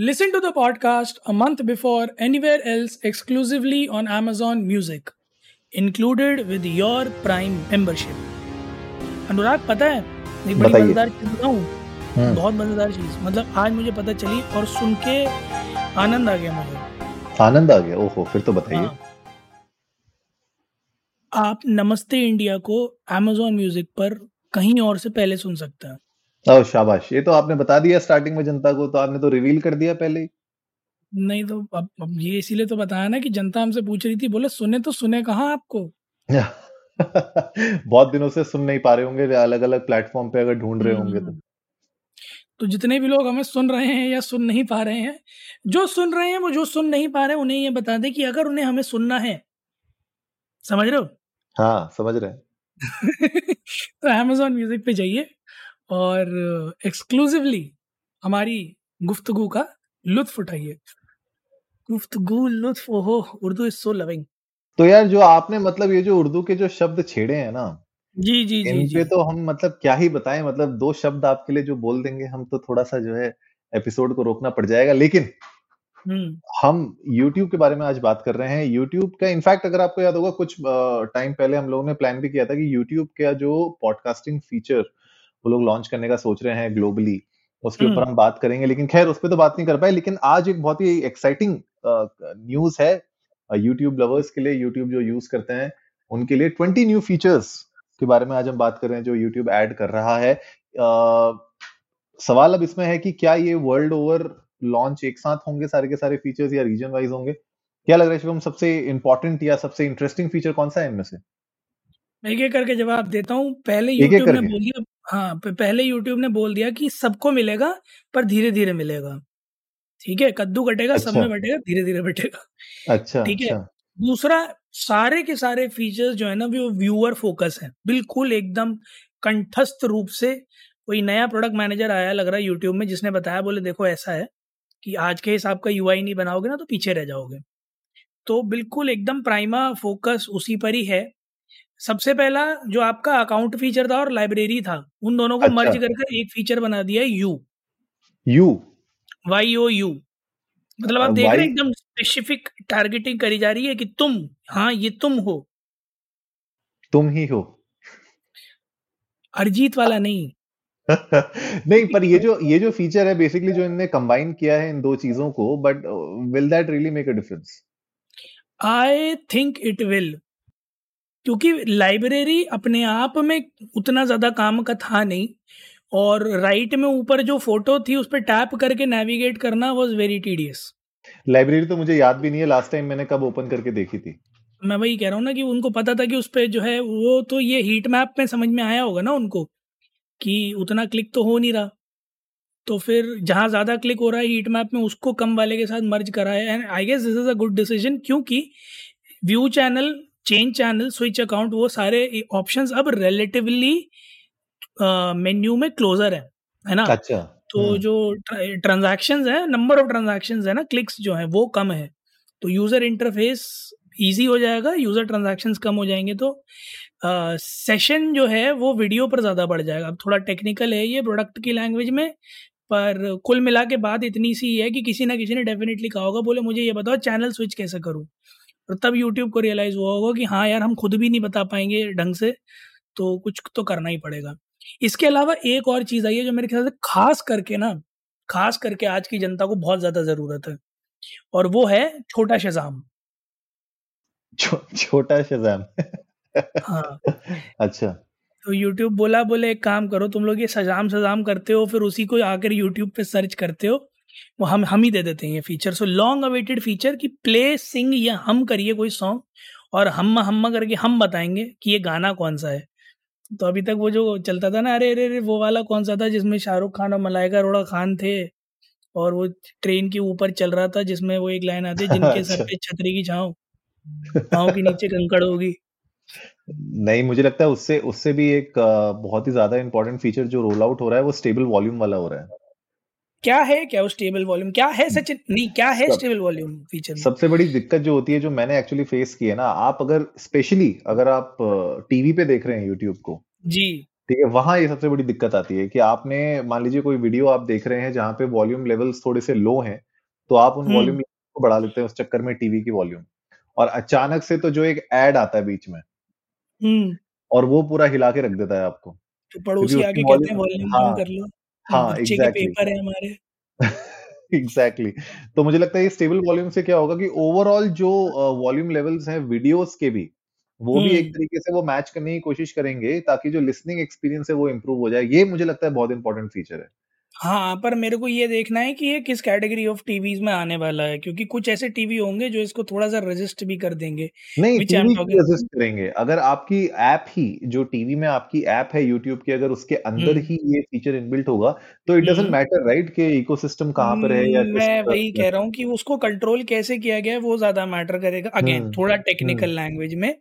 Listen to the podcast a month before anywhere else exclusively on Amazon Music, included with your Prime membership. अनुराग पता है? एक बड़ी मज़ेदार चीज़ बताऊँ? हम्म, बहुत मज़ेदार चीज़। मतलब आज मुझे पता चली और सुन के आनंद आ गया मुझे। आनंद आ गया? ओहो फिर तो बताइए। हाँ। आप नमस्ते इंडिया को Amazon म्यूज़िक पर कहीं और से पहले सुन सकते हैं। ओह शाबाश। ये तो आपने बता दिया स्टार्टिंग में जनता को तो आपने तो रिवील कर दिया पहले ही। नहीं तो अब, अब ये इसीलिए तो बताया ना कि जनता हमसे पूछ रही थी बोले सुने तो सुने कहाँ आपको? बहुत दिनों से सुन नहीं पा रहे होंगे अलग अलग प्लेटफॉर्म पे अगर ढूंढ रहे होंगे तो। हम्म, तो जितने भी लोग हमें सुन रहे हैं या सुन नहीं पा रहे हैं जो सुन रहे हैं वो जो सुन नहीं पा रहे हैं उन्हें ये बता दें कि अगर उन्हें हमें सुनना है समझ रहे हो? हाँ समझ रहे हैं। तो Amazon म्यूज़िक पे जाइए। और एक्सक्लूसिवली हमारी गुफ्तगू का लुत्फ उठाइए। गुफ्तगू लुत्फ ओहो उर्दू इज़ सो लविंग तो यार जो आपने मतलब ये जो उर्दू के जो शब्द छेड़े हैं ना जी जी जी इन जी। पे तो हम मतलब क्या ही बताएँ मतलब दो शब्द आपके लिए जो बोल देंगे हम तो थोड़ा सा जो है एपिसोड को रोकना पड़ जाएगा लेकिन हम्म। हम YouTube के बारे में आज बात कर रहे हैं। YouTube का इनफैक्ट अगर आपको याद होगा कुछ टाइम पहले हम लोगों ने प्लान भी किया था कि YouTube का जो पॉडकास्टिंग फीचर वो लोग लॉन्च करने का सोच रहे हैं ग्लोबली उसके ऊपर हम्म। हम बात करेंगे लेकिन खैर उस पर तो बात नहीं कर पाए लेकिन आज एक बहुत ही एक्साइटिंग न्यूज़ है यूट्यूब लवर्स के लिए यूट्यूब जो यूज़ करते हैं उनके लिए 20 न्यू फीचर्स के बारे में आज हम बात कर रहे हैं जो यूट्यूब ऐड कर रहा है। अ, सवाल अब इसमें है कि क्या ये वर्ल्ड ओवर लॉन्च एक साथ होंगे सारे के सारे फीचर्स या रीजन वाइज होंगे? क्या लग रहा है शिवम सबसे इंपॉर्टेंट या सबसे इंटरेस्टिंग फीचर कौन सा है इनमें से? एक एक करके जवाब देता हूँ। पहले एक एक YouTube ने करके? बोल दिया हाँ प- पहले यूट्यूब ने बोल दिया कि सबको मिलेगा पर धीरे धीरे मिलेगा। ठीक है? कद्दू कटेगा सब अच्छा। में बटेगा धीरे धीरे बटेगा। अच्छा ठीक है? अच्छा। दूसरा सारे के सारे फीचर्स जो है ना वो व्यूअर फोकस है। बिल्कुल एकदम कंठस्थ रूप से कोई नया प्रोडक्ट मैनेजर आया लग रहा है यूट्यूब में जिसने बताया बोले देखो ऐसा है कि आज के हिसाब का यूआई नहीं बनाओगे ना तो पीछे रह जाओगे। तो बिल्कुल एकदम प्राइमा फोकस उसी पर ही है। सबसे पहला जो आपका अकाउंट फीचर था और लाइब्रेरी था उन दोनों को अच्छा। मर्ज कर कर एक फीचर बना दिया you you Y O U मतलब आप देख रहे हैं एकदम स्पेसिफिक टारगेटिंग करी जा रही है कि तुम हाँ ये तुम हो। तुम ही हो। अरिजीत वाला नहीं। नहीं पर ये जो ये जो फीचर है बेसिकली जो इनने कंबाइन किया है इन दो चीज़ों को but will that really make a difference I think it will क्योंकि लाइब्रेरी अपने आप में उतना ज़्यादा काम का था नहीं और राइट में ऊपर जो फ़ोटो थी उस पर टैप करके नेविगेट करना वॉज़ वेरी टीडियस लाइब्रेरी तो मुझे याद भी नहीं है लास्ट टाइम मैंने कब ओपन करके देखी थी। मैं वही कह रहा हूँ ना कि उनको पता था कि उस पर जो है वो तो ये हीट मैप में समझ में आया होगा ना उनको कि उतना क्लिक तो हो नहीं रहा। तो फिर जहाँ ज़्यादा क्लिक हो रहा है हीट मैप में उसको कम वाले के साथ मर्ज करा है and I guess this is a good decision क्योंकि view channel change channel switch account वो सारे ऑप्शंस अब रिलेटिवली मेन्यू में क्लोजर है है ना? अच्छा। तो हम्म। जो ट्रांजैक्शंस है नंबर ऑफ़ ट्रांजैक्शंस है ना क्लिक्स जो है वो कम है। तो यूज़र इंटरफेस इजी हो जाएगा यूज़र ट्रांजैक्शंस कम हो जाएँगे तो सेशन जो है वो वीडियो पर ज़्यादा बढ़ जाएगा। अब थोड़ा टेक्निकल है ये प्रोडक्ट की लैंग्वेज में पर कुल मिला के बात इतनी सी है कि किसी ना किसी ने डेफिनेटली कहा होगा बोले मुझे ये बताओ चैनल स्विच कैसे करूँ? और तब यूट्यूब को रियलाइज़ हुआ होगा कि हाँ यार हम खुद भी नहीं बता पाएँगे ढंग से तो कुछ तो करना ही पड़ेगा। इसके अलावा एक और चीज़ आई है जो मेरे ख्याल से खास करके ना खास करके आज की जनता को बहुत ज़्यादा ज़रूरत है और वो है छोटा शजाम। छो, छोटा शज़ाम। हाँ। अच्छा। तो यूट्यूब बोला बोले एक काम करो तुम लोग ये सजाम सजाम करते हो फिर उसी को आकर यूट्यूब पे सर्च करते हो वो हम हम ही दे देते हैं ये feature so long awaited feature कि प्ले सिंग या हम करिए कोई सॉन्ग और हम हम करके हम बताएँगे कि ये गाना कौन सा है। तो अभी तक वो जो चलता था ना अरे अरे अरे वो वाला कौन सा था जिसमें शाहरुख खान और मलाइका अरोड़ा खान थे और वो ट्रेन के ऊपर चल रहा था जिसमें वो एक लाइन आती जिनके सर अच्छा। पे छतरी की छाँव पाँव के नीचे कंकड़ होगी। नहीं मुझे लगता है उससे उससे भी एक बहुत ही ज़्यादा इंपॉर्टेंट फीचर जो रोल आउट हो रहा है वो स्टेबल वॉल्यूम वाला हो रहा है। क्या है क्या वो स्टेबल वॉल्यूम क्या है सचिन? नहीं क्या है स्टेबल वॉल्यूम फीचर सबसे बड़ी दिक्कत जो होती है जो मैंने एक्चुअली फेस की है ना आप अगर स्पेशली अगर आप टीवी पे देख रहे हैं यूट्यूब को जी। ठीक है वहाँ ये सबसे बड़ी दिक्कत आती है कि आपने मान लीजिए कोई वीडियो आप देख रहे हैं जहाँ पे वॉल्यूम लेवल्स थोड़े से लो हैं तो आप उन हम्म। वॉल्यूम को बढ़ा लेते हैं उस चक्कर में टीवी की वॉल्यूम और अचानक से तो जो एक एड आता है बीच में हम्म। और वो पूरा हिला के रख देता है आपको। तो पड़ोसी आके कहते हैं वॉल्यूम वॉल्यूम कम हाँ। कर लो। हाँ बच्चे के एग्जैक्टली पेपर है हमारे। Exactly exactly. तो मुझे लगता है ये स्टेबल वॉल्यूम से क्या होगा कि ओवरऑल जो वॉल्यूम लेवल्स हैं वीडियोस के भी वो भी एक हम्म। तरीके से वो मैच करने की कोशिश करेंगे ताकि जो लिसनिंग एक्सपीरियंस है वो इम्प्रूव हो जाए। ये मुझे लगता है बहुत इंपॉर्टेंट फीचर है। हाँ पर मेरे को ये देखना है कि ये किस कैटेगरी ऑफ़ टीवीज में आने वाला है क्योंकि कुछ ऐसे टीवी होंगे जो इसको थोड़ा सा रेजिस्ट भी कर देंगे नहीं which I am TV talking resist करेंगे। अगर आपकी ऐप ही जो टीवी में आपकी ऐप है यूट्यूब की अगर उसके अंदर हम्म। ही ये फीचर इनबिल्ट होगा तो इट डजेंट मैटर राइट कि इकोसिस्टम कहाँ पर है या हम्म, किस मैं वही कह रहा हूँ कि उसको कंट्रोल कैसे किया गया है वो ज़्यादा मैटर करेगा। अगेन हम्म थोड़ा टेक्निकल लैंग्वेज में।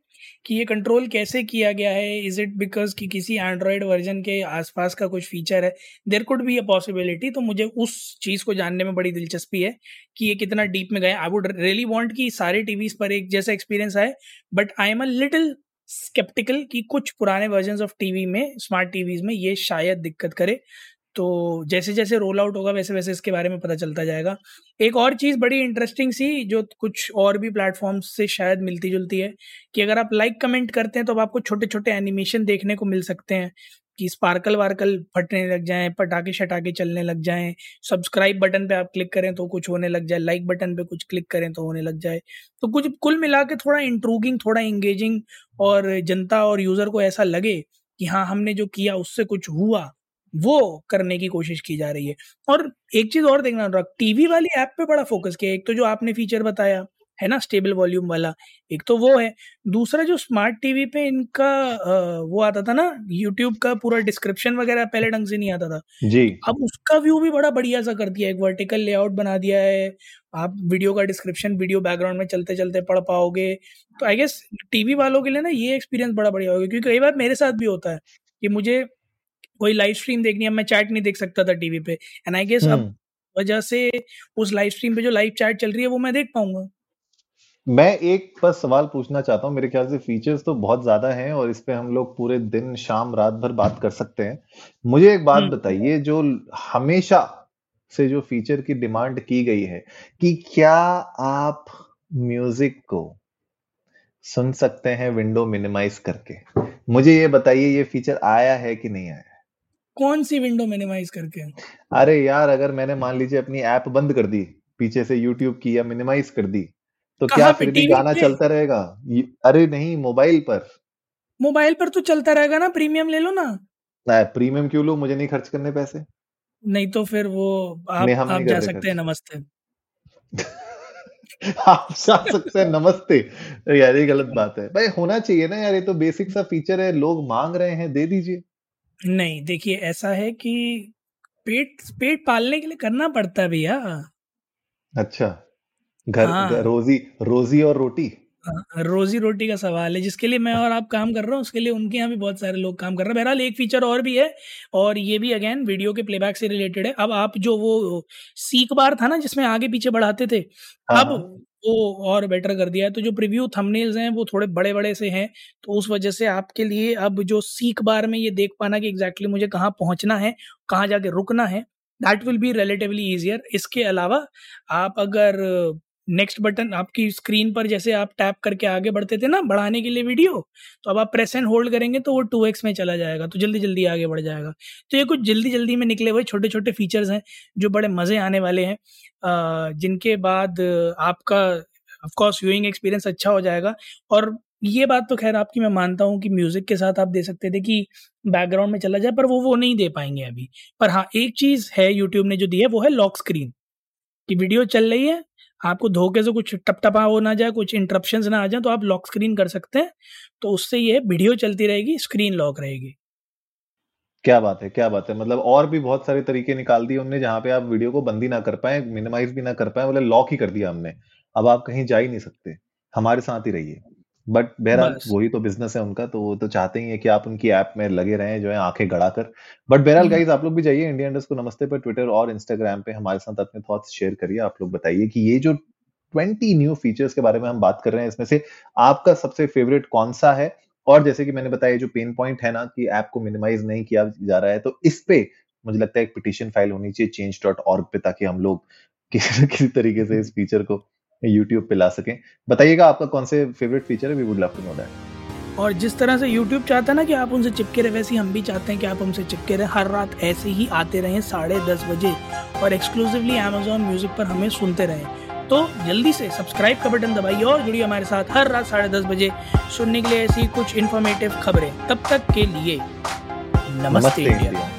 कि ये कंट्रोल कैसे किया गया है? इज़ इट बिकॉज़ कि किसी एंड्रॉयड वर्जन के आसपास का कुछ फीचर है? There could be a possibility तो मुझे उस चीज़ को जानने में बड़ी दिलचस्पी है कि ये कितना डीप में गए आई वुड रियली वांट कि सारे टीवीज पर एक जैसा एक्सपीरियंस आए but I am a little skeptical कि कुछ पुराने वर्जन ऑफ़ टीवी में स्मार्ट टीवीज में ये शायद दिक्कत करे। तो जैसे जैसे रोल आउट होगा वैसे वैसे इसके बारे में पता चलता जाएगा। एक और चीज़ बड़ी इंटरेस्टिंग सी, जो कुछ और भी प्लेटफॉर्म्स से शायद मिलती जुलती है, कि अगर आप लाइक कमेंट करते हैं तो अब आपको छोटे छोटे एनिमेशन देखने को मिल सकते हैं, कि स्पार्कल वार्कल फटने लग जाएँ, पटाखे शटाखे चलने लग जाएँ सब्सक्राइब बटन पे आप क्लिक करें तो कुछ होने लग जाए लाइक बटन पे कुछ क्लिक करें तो होने लग जाए। तो कुछ कुल मिला के थोड़ा इंट्रूगिंग थोड़ा इंगेजिंग और जनता और यूज़र को ऐसा लगे कि हाँ हमने जो किया, उससे कुछ हुआ। वो करने की कोशिश की जा रही है। और एक चीज़ और देखना अनुराग टीवी वाली ऐप पे बड़ा फोकस किया। एक तो जो आपने फीचर बताया है ना स्टेबल वॉल्यूम वाला एक तो वो है। दूसरा जो स्मार्ट टीवी पे इनका वो आता था ना यूट्यूब का पूरा डिस्क्रिप्शन वगैरह पहले ढंग से नहीं आता था। जी। अब उसका व्यू भी बड़ा बढ़िया सा कर दिया है। एक वर्टिकल लेआउट बना दिया है। आप वीडियो का डिस्क्रिप्शन वीडियो बैकग्राउंड में चलते चलते पढ़ पाओगे। तो आई गेस टीवी वालों के लिए ना ये एक्सपीरियंस बड़ा बढ़िया होगा क्योंकि कई बार मेरे साथ भी होता है कि मुझे कोई लाइव स्ट्रीम देखनी है मैं चैट नहीं देख सकता था टीवी पे। एंड आई गेस अब हम्म। वजह से उस लाइव स्ट्रीम पे जो लाइव चैट चल रही है वो मैं देख पाऊँगा। मैं एक बस सवाल पूछना चाहता हूँ। मेरे ख्याल से फीचर्स तो बहुत ज़्यादा हैं और इस पे हम लोग पूरे दिन शाम रात भर बात कर सकते हैं। मुझे एक बात हम्म। बताइए जो हमेशा से जो फीचर की डिमांड की गई है कि क्या आप म्यूज़िक को सुन सकते हैं विंडो मिनिमाइज करके? मुझे ये बताइए ये फीचर आया है कि नहीं आया? कौन सी विंडो मिनिमाइज करके? अरे यार अगर मैंने मान लीजिए अपनी ऐप बंद कर दी पीछे से यूट्यूब की या मिनिमाइज कर दी तो क्या फिर भी गाना चलता रहेगा? अरे नहीं मोबाइल पर। मोबाइल पर तो चलता रहेगा ना प्रीमियम ले लो ना। प्रीमियम क्यों लो? मुझे नहीं खर्च करने पैसे। नहीं तो फिर वो आप आप जा सकते हैं नमस्ते। आप जा सकते हैं नमस्ते। यार ये गलत बात है। भाई होना चाहिए ना यार ये तो बेसिक सा फीचर है लोग मांग रहे हैं दे दीजिए। नहीं देखिए ऐसा है कि पेट पेट पालने के लिए करना पड़ता है भैया। अच्छा घर, हाँ। रोजी रोजी और रोटी? हाँ, रोजी रोटी का सवाल है जिसके लिए मैं और आप काम कर रहा हूँ उसके लिए उनके यहाँ भी बहुत सारे लोग काम कर रहे हैं। बहरहाल एक फीचर और भी है और ये भी अगेन वीडियो के प्लेबैक से रिलेटेड है। अब आप जो वो सीख बार था ना जिसमें आगे पीछे बढ़ाते थे हाँ अब वो और बेटर कर दिया है। तो जो प्रीव्यू थंबनेल्स हैं, वो थोड़े बड़े बड़े से हैं। तो उस वजह से आपके लिए अब जो सीख बार में ये देख पाना कि एग्जैक्टली exactly मुझे कहाँ पहुँचना है, कहाँ जाके रुकना है that will be relatively easier इसके अलावा आप अगर नेक्स्ट बटन आपकी स्क्रीन पर जैसे आप टैप करके आगे बढ़ते थे ना, बढ़ाने के लिए वीडियो तो अब आप प्रेस एंड होल्ड करेंगे तो वो टू एक्स में चला जाएगा तो जल्दी जल्दी आगे बढ़ जाएगा। तो ये कुछ जल्दी जल्दी में निकले हुए छोटे छोटे फीचर्स हैं, जो बड़े मज़े आने वाले हैं। जिनके बाद आपका ऑफकोर्स व्यूइंग एक्सपीरियंस अच्छा हो जाएगा। और ये बात तो खैर आपकी मैं मानता हूँ कि म्यूज़िक के साथ आप दे सकते थे कि बैकग्राउंड में चला जाए, पर वो वो नहीं दे पाएँगे अभी। पर हाँ एक चीज़ है यूट्यूब ने जो दी है, वो है लॉक स्क्रीन कि वीडियो चल रही है आपको धोखे से कुछ टपटपा हो ना जाए, कुछ इंटरप्शन ना आ जाए तो आप लॉक स्क्रीन कर सकते हैं। तो उससे ये वीडियो चलती रहेगी स्क्रीन लॉक रहेगी। क्या बात है, क्या बात है। मतलब और भी बहुत सारे तरीके निकाल दिए उनने जहाँ पे आप वीडियो को बंद ही ना कर पाए मिनिमाइज भी ना कर पाए, बोले लॉक ही कर दिया हमने। अब आप कहीं जा ही नहीं सकते। हमारे साथ ही रहिए। बट बहरहाल वही तो बिज़नेस है उनका तो वो तो चाहते ही है कि आप उनकी ऐप में लगे रहें जो है आँखें गड़ा कर बट बहरहाल हम्म, गाइज़ आप लोग भी जाइए इंडिया इंडस्ट को नमस्ते पर ट्विटर और इंस्टाग्राम पे हमारे साथ अपने थॉट्स शेयर करिए। आप लोग बताइए कि ये जो 20 न्यू फीचर्स के बारे में हम बात कर रहे हैं इसमें से आपका सबसे फेवरेट कौन सा है? और जैसे कि मैंने बताया जो पेन पॉइंट है ना कि ऐप को मिनिमाइज नहीं किया जा रहा है तो इस पे मुझे लगता है एक पिटिशन फ़ाइल होनी चाहिए चेंज डॉट ऑर्ग पे ताकि हम लोग किसी तरीके से इस फीचर को यूट्यूब पे ला सकें। बताइएगा आपका कौन से फेवरेट फीचर है? We would love to know that और जिस तरह से YouTube चाहता है ना कि आप उनसे चिपके रहे वैसे हम भी चाहते हैं कि आप हमसे चिपके रहे। हर रात ऐसे ही आते रहें साढ़े दस बजे और एक्सक्लूसिवली अमेजोन म्यूज़िक पर हमें सुनते रहें। तो जल्दी से सब्सक्राइब का बटन दबाइए और जुड़िए हमारे साथ हर रात साढ़े दस बजे सुनने के लिए ऐसी कुछ इन्फॉर्मेटिव खबरें। तब तक के लिए नमस्ते, नमस्ते इंडिया।